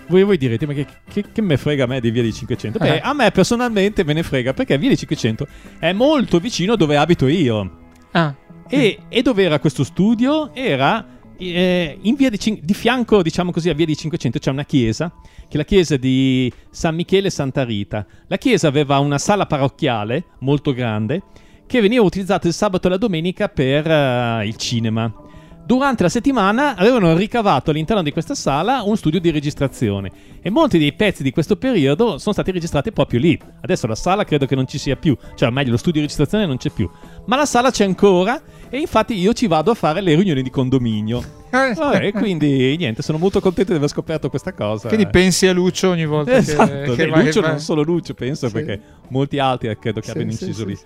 [SPEAKER 3] Voi, voi direte, ma che, che, che me frega a me di via dei 500? Beh,
[SPEAKER 2] Eh.
[SPEAKER 3] a me personalmente me ne frega perché via dei 500 è molto vicino a dove abito io.
[SPEAKER 2] Ah,
[SPEAKER 3] E, e dove era questo studio? Era eh, di, Cin- di fianco, diciamo così, a via di 500 c'è una chiesa, che è la chiesa di San Michele e Santa Rita. La chiesa aveva una sala parrocchiale molto grande che veniva utilizzata il sabato e la domenica per eh, il cinema. durante la settimana avevano ricavato all'interno di questa sala un studio di registrazione e molti dei pezzi di questo periodo sono stati registrati proprio lì. Adesso la sala credo che non ci sia più, cioè meglio lo studio di registrazione non c'è più, ma la sala c'è ancora e infatti io ci vado a fare le riunioni di condominio. Vabbè, quindi niente, sono molto contento di aver scoperto questa cosa.
[SPEAKER 2] Quindi pensi a Lucio ogni volta
[SPEAKER 3] Esatto,
[SPEAKER 2] che, che
[SPEAKER 3] e
[SPEAKER 2] vai-
[SPEAKER 3] Lucio
[SPEAKER 2] vai-
[SPEAKER 3] non solo Lucio, penso,
[SPEAKER 2] Sì.
[SPEAKER 3] perché molti altri eh, credo che
[SPEAKER 2] Sì,
[SPEAKER 3] abbiano inciso
[SPEAKER 2] sì,
[SPEAKER 3] lì.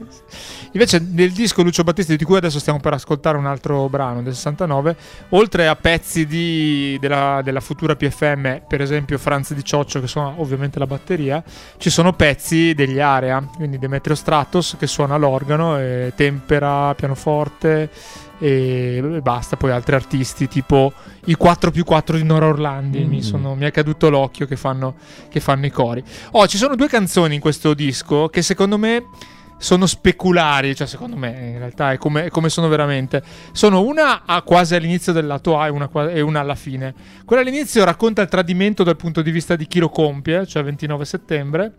[SPEAKER 2] Invece nel disco Lucio Battisti di cui adesso stiamo per ascoltare un altro brano del 69, oltre a pezzi di- della, della futura PFM, per esempio Franz di Cioccio che suona ovviamente la batteria, ci sono pezzi degli Area, quindi Demetrio Stratos che suona l'organo, e tempera, pianoforte e basta, poi altri artisti tipo i 4 più 4 di Nora Orlandi, mi,
[SPEAKER 3] Mm.
[SPEAKER 2] sono- mi è caduto l'occhio che fanno, che fanno i cori. Oh, ci sono due canzoni in questo disco che secondo me sono speculari, cioè secondo me in realtà è come, è come sono veramente. Sono una a quasi all'inizio del lato A e una, e una alla fine. Quella all'inizio racconta il tradimento dal punto di vista di chi lo compie, cioè 29 settembre,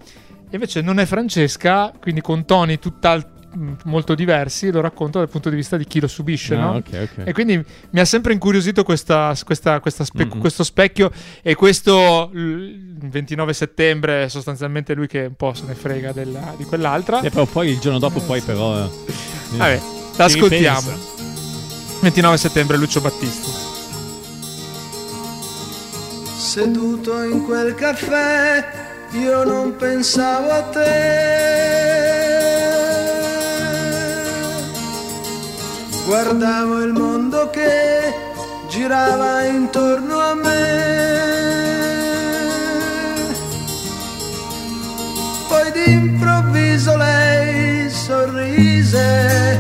[SPEAKER 2] e invece non è Francesca, quindi con toni tutt'al- mh, molto diversi, lo racconta dal punto di vista di chi lo subisce,
[SPEAKER 3] Ah,
[SPEAKER 2] no?
[SPEAKER 3] ok, ok.
[SPEAKER 2] E quindi mi ha sempre incuriosito questa- questa- questa spe-
[SPEAKER 3] Mm-mm.
[SPEAKER 2] questo specchio e questo l- il 29 settembre sostanzialmente lui che un po' se ne frega della- di quell'altra.
[SPEAKER 3] E però poi il giorno dopo poi però... eh,
[SPEAKER 2] Vabbè,
[SPEAKER 3] ci
[SPEAKER 2] l'ascoltiamo.
[SPEAKER 3] ripensa.
[SPEAKER 2] 29 settembre Lucio Battisti.
[SPEAKER 4] Seduto in quel caffè, io non pensavo a te. Guardavo il mondo che girava intorno a me. Poi d'improvviso lei sorrise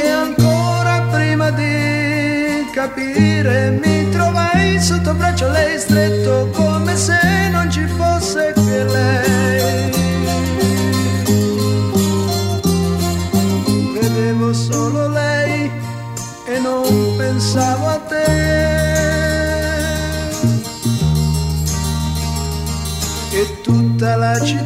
[SPEAKER 4] e ancora prima di capire mi trovai sotto braccio lei stretto come se tutta la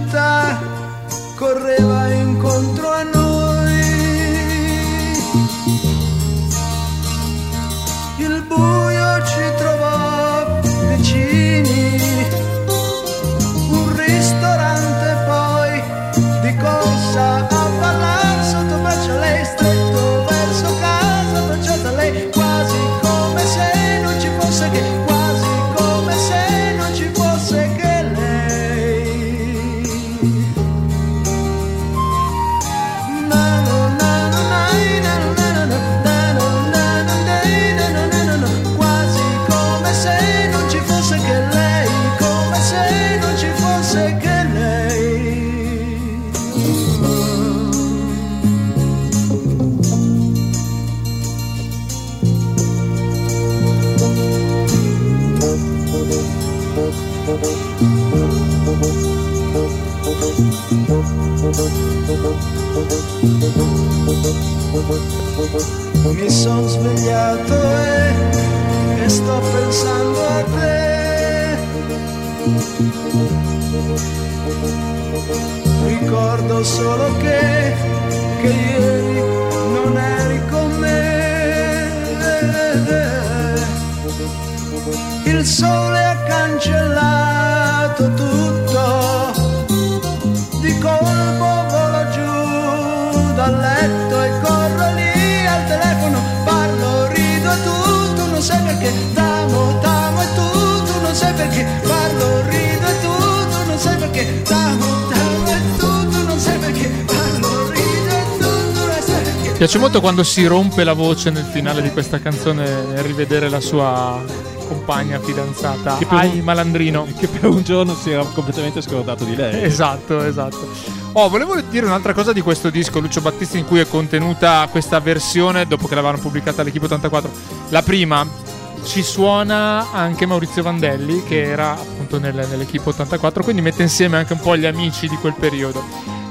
[SPEAKER 4] Mi son svegliato e, e sto pensando a te. Ricordo solo che, che ieri non eri con me. Il sole ha cancellato tutto di colpo dal letto e corro lì al telefono, parlo, rido e tu, tu non sai perché, t'amo, t'amo e tu, tu non sai perché, parlo, rido e tu, tu non sai perché, t'amo, t'amo e tu, tu non sai perché, parlo, rido e tu, tu non sai perché.
[SPEAKER 2] Mi piace molto quando si rompe la voce nel finale di questa canzone nel rivedere la sua compagna fidanzata.
[SPEAKER 3] Che per
[SPEAKER 2] Ai malandrino.
[SPEAKER 3] Che per un giorno si era completamente scordato di lei.
[SPEAKER 2] Esatto, esatto. Oh, volevo dire un'altra cosa di questo disco, Lucio Battisti, in cui è contenuta questa versione dopo che l'avevano pubblicata all'Equipe 84. La prima ci suona anche Maurizio Vandelli, che era appunto nel- nell'Equipe 84, quindi mette insieme anche un po' gli amici di quel periodo.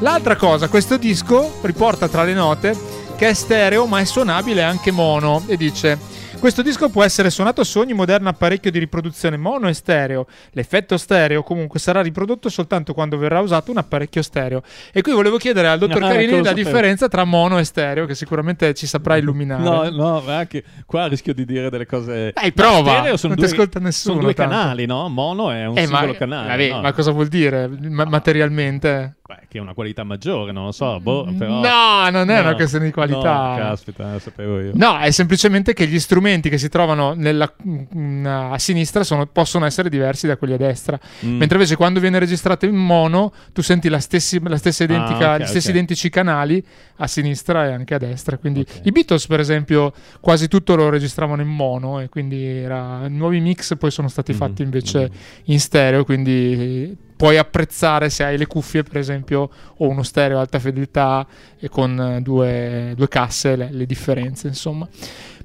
[SPEAKER 2] L'altra cosa, questo disco riporta tra le note che è stereo ma è suonabile anche mono e dice Questo disco può essere suonato su ogni moderno apparecchio di riproduzione mono e stereo. L'effetto stereo comunque sarà riprodotto soltanto quando verrà usato un apparecchio stereo. E qui volevo chiedere al dottor
[SPEAKER 3] Ah,
[SPEAKER 2] Carini
[SPEAKER 3] ecco, lo
[SPEAKER 2] la differenza tra mono e stereo, che sicuramente ci saprà illuminare.
[SPEAKER 3] No, no, ma anche qua rischio di dire delle cose.
[SPEAKER 2] Dai, prova,
[SPEAKER 3] Ma stereo sono
[SPEAKER 2] non ti ascolta nessuno,
[SPEAKER 3] Sono due
[SPEAKER 2] tanto.
[SPEAKER 3] canali, no? Mono è un
[SPEAKER 2] Eh, ma,
[SPEAKER 3] singolo canale.
[SPEAKER 2] vabbè,
[SPEAKER 3] no?
[SPEAKER 2] ma cosa vuol dire Ma- materialmente?
[SPEAKER 3] Beh, che è una qualità maggiore, non lo so. Boh, però...
[SPEAKER 2] No, non è
[SPEAKER 3] No,
[SPEAKER 2] una questione di qualità.
[SPEAKER 3] No, caspita, lo sapevo io.
[SPEAKER 2] No, è semplicemente che gli strumenti che si trovano nella- mm, a sinistra sono- possono essere diversi da quelli a destra.
[SPEAKER 3] Mm.
[SPEAKER 2] Mentre invece quando viene registrato in mono, tu senti la stessi- la stessa identica,
[SPEAKER 3] Ah, ok,
[SPEAKER 2] gli stessi
[SPEAKER 3] ok.
[SPEAKER 2] identici canali a sinistra e anche a destra. Quindi
[SPEAKER 3] Ok.
[SPEAKER 2] i Beatles, per esempio, quasi tutto lo registravano in mono e quindi era, nuovi mix poi sono stati
[SPEAKER 3] Mhm,
[SPEAKER 2] fatti invece
[SPEAKER 3] mhm.
[SPEAKER 2] in stereo. Quindi puoi apprezzare se hai le cuffie, per esempio, o uno stereo alta fedeltà e con eh, due, due casse, le, le differenze, insomma.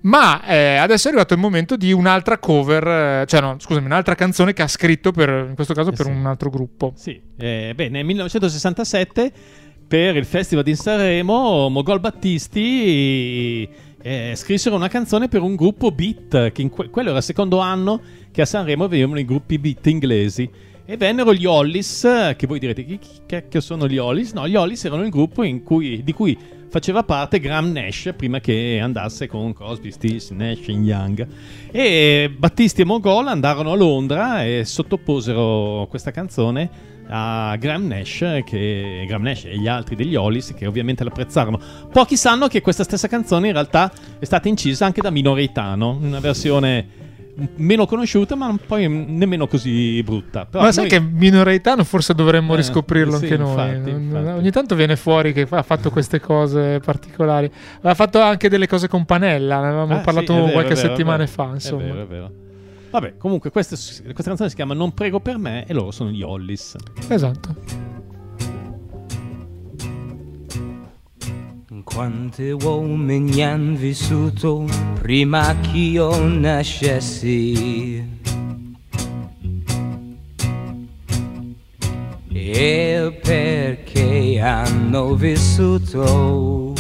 [SPEAKER 2] Ma eh, adesso è arrivato il momento di un'altra cover, eh, cioè no, scusami, un'altra canzone che ha scritto per, in questo caso
[SPEAKER 3] Eh
[SPEAKER 2] per
[SPEAKER 3] sì.
[SPEAKER 2] un altro gruppo.
[SPEAKER 3] Sì, eh, beh, nel 1967 per il Festival di Sanremo Mogol Battisti eh, scrissero una canzone per un gruppo beat, che que- quello era il secondo anno che a Sanremo venivano i gruppi beat inglesi. E vennero gli Hollis, che voi direte chi, chi cacchio sono gli Hollis? No, gli Hollis erano il gruppo cui- di cui faceva parte Graham Nash prima che andasse con Crosby, Stills, Nash e Young. E Battisti e Mogol andarono a Londra e sottoposero questa canzone a Graham Nash, che, Graham Nash e gli altri degli Hollis che ovviamente l'apprezzarono. Pochi sanno che questa stessa canzone in realtà è stata incisa anche da Mino Reitano, in una versione meno conosciuta ma poi nemmeno così brutta. Però
[SPEAKER 2] Ma sai
[SPEAKER 3] noi-
[SPEAKER 2] che minoritano forse dovremmo
[SPEAKER 3] Eh,
[SPEAKER 2] riscoprirlo
[SPEAKER 3] sì,
[SPEAKER 2] anche noi.
[SPEAKER 3] infatti, infatti.
[SPEAKER 2] Ogni tanto viene fuori che ha fatto queste cose particolari. Ha fatto anche delle cose con Panella, ne avevamo
[SPEAKER 3] Ah,
[SPEAKER 2] parlato
[SPEAKER 3] sì, vero,
[SPEAKER 2] qualche
[SPEAKER 3] vero,
[SPEAKER 2] settimana fa. Insomma.
[SPEAKER 3] È vero, è vero. Vabbè, comunque questa, questa canzone si chiama Non prego per me e loro sono gli Hollis.
[SPEAKER 2] Esatto.
[SPEAKER 7] Quanti uomini han vissuto prima che io nascessi? E perché hanno vissuto?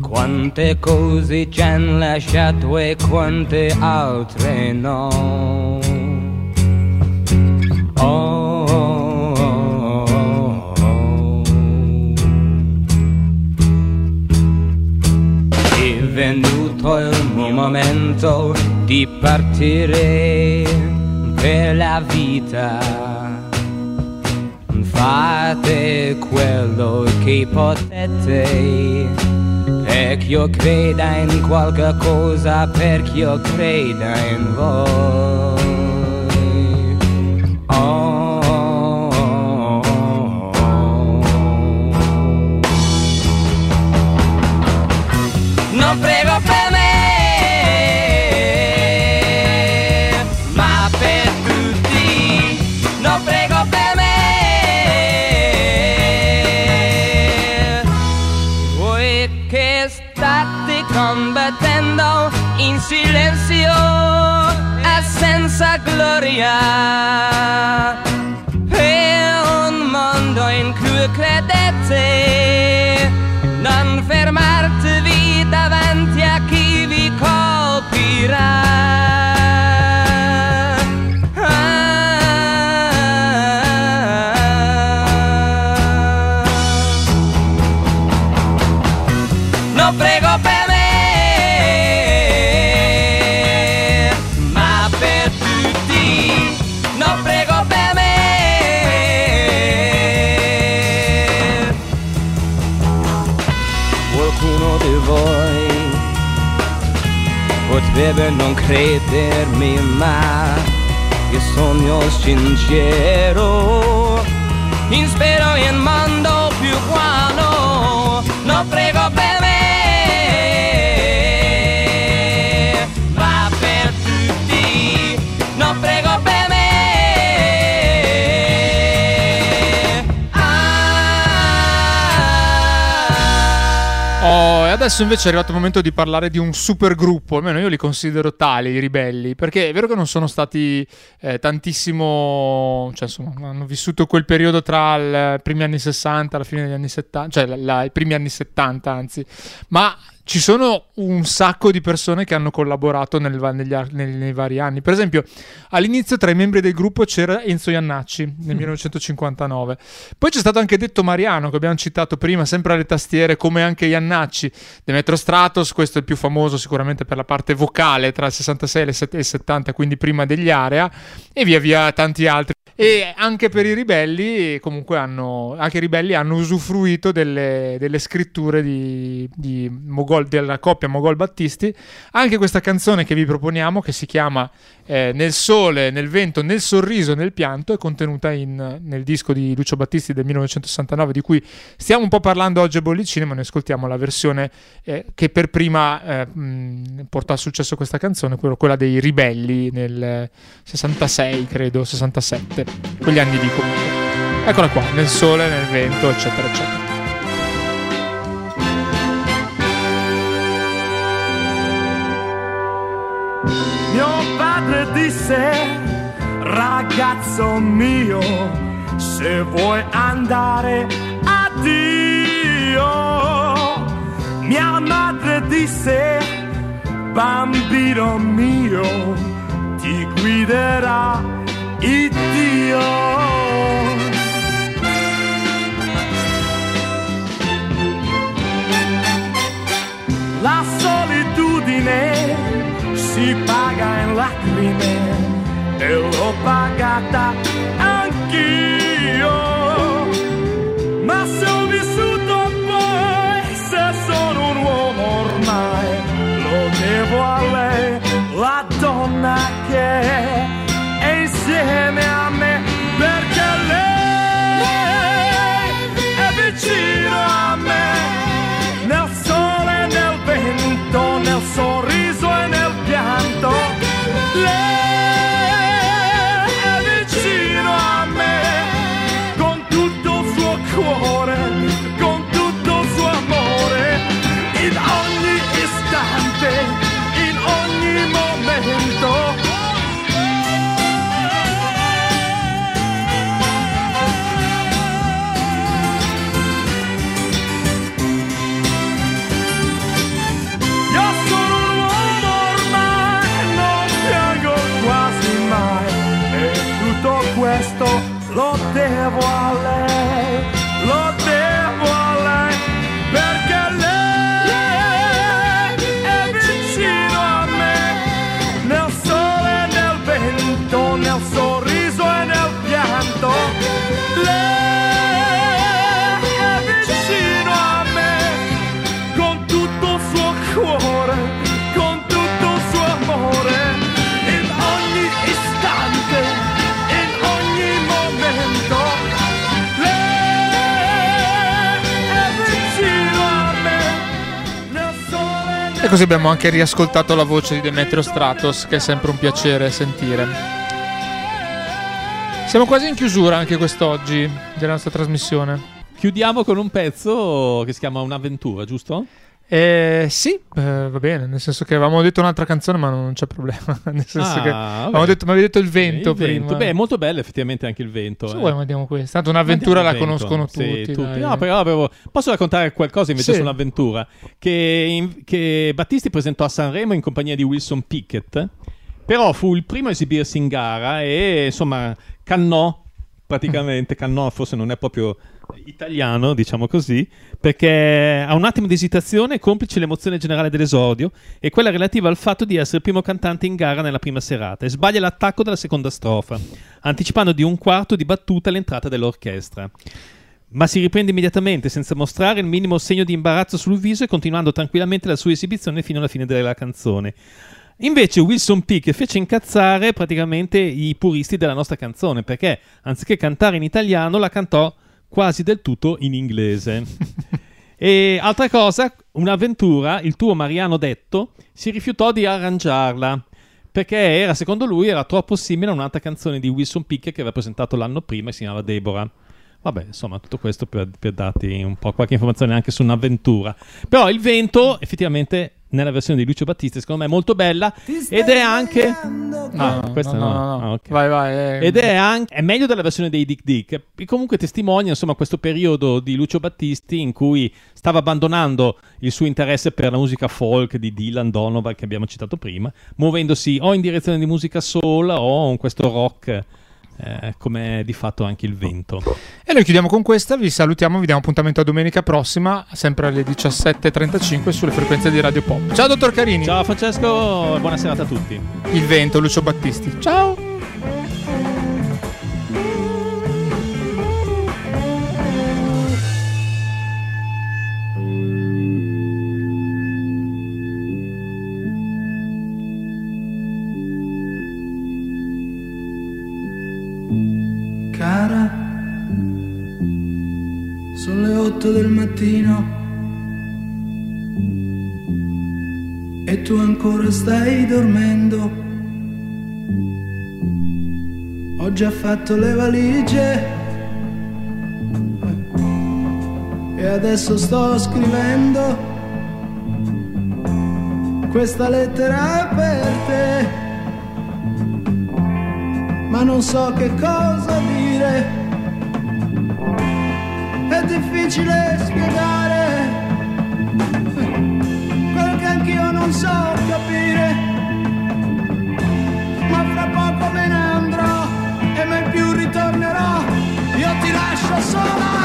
[SPEAKER 7] Quante cose ci hanno lasciato e quante altre no? Venuto il momento di partire per la vita. Fate quello che potete, perché io creda in qualche cosa, perché io creda in voi. Oh, in silenzio e senza gloria. Per un mondo in cui credete, non fermartevi davanti a chi vi colpirà. Potrebbe non credermi, ma io sogno sincero. In spero in mondo più buono, non prego per me, ma per tutti, non prego per me. Ah.
[SPEAKER 2] Oh, adesso invece è arrivato il momento di parlare di un super gruppo, almeno io li considero tali, i ribelli, perché è vero che non sono stati eh, tantissimo, cioè insomma, hanno vissuto quel periodo tra i primi anni 60 e la fine degli anni 70, cioè la- la- i primi anni 70 anzi, ma ci sono un sacco di persone che hanno collaborato nel negli nei, nei vari anni. Per esempio, all'inizio tra i membri del gruppo c'era Enzo Iannacci nel 1959. Poi c'è stato anche Detto Mariano, che abbiamo citato prima, sempre alle tastiere, come anche Iannacci. Demetro Stratos, questo è il più famoso sicuramente per la parte vocale tra il 66 e il set- e il 70, quindi prima degli Area, e via via tanti altri. E anche per i ribelli, comunque hanno, anche i ribelli hanno usufruito delle, delle scritture di, di Mogol- della coppia Mogol Battisti. Anche questa canzone che vi proponiamo, che si chiama eh, Nel sole, nel vento, nel sorriso, nel pianto, è contenuta in- nel disco di Lucio Battisti del 1969, di cui stiamo un po' parlando oggi a Bollicine, ma noi ascoltiamo la versione eh, che per prima eh, mh, portò a successo questa canzone, quello- quella dei ribelli nel eh, 66, credo, 67, quegli anni lì comunque. Eccola qua, nel sole, nel vento, eccetera, eccetera.
[SPEAKER 8] Mio padre disse, ragazzo mio, se vuoi andare addio. Mia madre disse, bambino mio, ti guiderà il Dio. Si paga in lacrime e l'ho pagata anch'io.
[SPEAKER 2] Così abbiamo anche riascoltato la voce di Demetrio Stratos, che è sempre un piacere sentire. Siamo quasi in chiusura anche quest'oggi della nostra trasmissione.
[SPEAKER 3] Chiudiamo con un pezzo che si chiama Un'avventura, giusto?
[SPEAKER 2] Eh, sì, eh, va bene, nel senso che avevamo detto un'altra canzone, ma non c'è problema. Nel senso
[SPEAKER 3] Ah,
[SPEAKER 2] che avevamo detto, avevi detto il vento
[SPEAKER 3] Il
[SPEAKER 2] prima.
[SPEAKER 3] vento. Beh, è molto bello effettivamente anche il vento.
[SPEAKER 2] Se
[SPEAKER 3] eh.
[SPEAKER 2] vuoi mandiamo questa. Tanto un'avventura la
[SPEAKER 3] vento.
[SPEAKER 2] conoscono
[SPEAKER 3] Sì,
[SPEAKER 2] tutti.
[SPEAKER 3] No, però avevo- Posso raccontare qualcosa invece
[SPEAKER 2] Sì.
[SPEAKER 3] sull'avventura? Che, in- che Battisti presentò a Sanremo in compagnia di Wilson Pickett. Però fu il primo a esibirsi in gara e insomma cannò praticamente. Cannò forse non è proprio italiano, diciamo così, perché ha un attimo di esitazione, complice l'emozione generale dell'esordio e quella relativa al fatto di essere il primo cantante in gara nella prima serata e sbaglia l'attacco della seconda strofa, anticipando di un quarto di battuta l'entrata dell'orchestra. Ma si riprende immediatamente senza mostrare il minimo segno di imbarazzo sul viso e continuando tranquillamente la sua esibizione fino alla fine della canzone. Invece Wilson Pick fece incazzare praticamente i puristi della nostra canzone perché anziché cantare in italiano la cantò quasi del tutto in inglese. e altra cosa, un'avventura, il tuo Mariano Detto si rifiutò di arrangiarla perché era, secondo lui, era troppo simile a un'altra canzone di Wilson Pick che aveva presentato l'anno prima e si chiamava Deborah. Vabbè, insomma, tutto questo per, per darti un po' qualche informazione anche su un'avventura. Però il vento effettivamente nella versione di Lucio Battisti, secondo me è molto bella ed è anche Ah, questa no. Ah, ok.
[SPEAKER 2] Vai, vai. eh.
[SPEAKER 3] Ed è anche è meglio della versione dei Dick Dick. E comunque testimonia insomma questo periodo di Lucio Battisti in cui stava abbandonando il suo interesse per la musica folk di Dylan Donovan che abbiamo citato prima, muovendosi o in direzione di musica soul o in questo rock eh, come di fatto anche il vento.
[SPEAKER 2] E noi chiudiamo con questa, vi salutiamo, vi diamo appuntamento a domenica prossima, sempre alle 17.35 sulle frequenze di Radio Pop. Ciao dottor Carini.
[SPEAKER 3] Ciao Francesco, buona serata a tutti.
[SPEAKER 2] Il vento, Lucio Battisti. Ciao.
[SPEAKER 4] Mattino e tu ancora stai dormendo. Ho già fatto le valigie e adesso sto scrivendo questa lettera per te ma non so che cosa dire difficile spiegare. Quel che anch'io non so capire, ma fra poco me ne andrò e mai più ritornerò, io ti lascio sola.